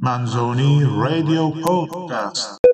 Manzoni Radio Podcast.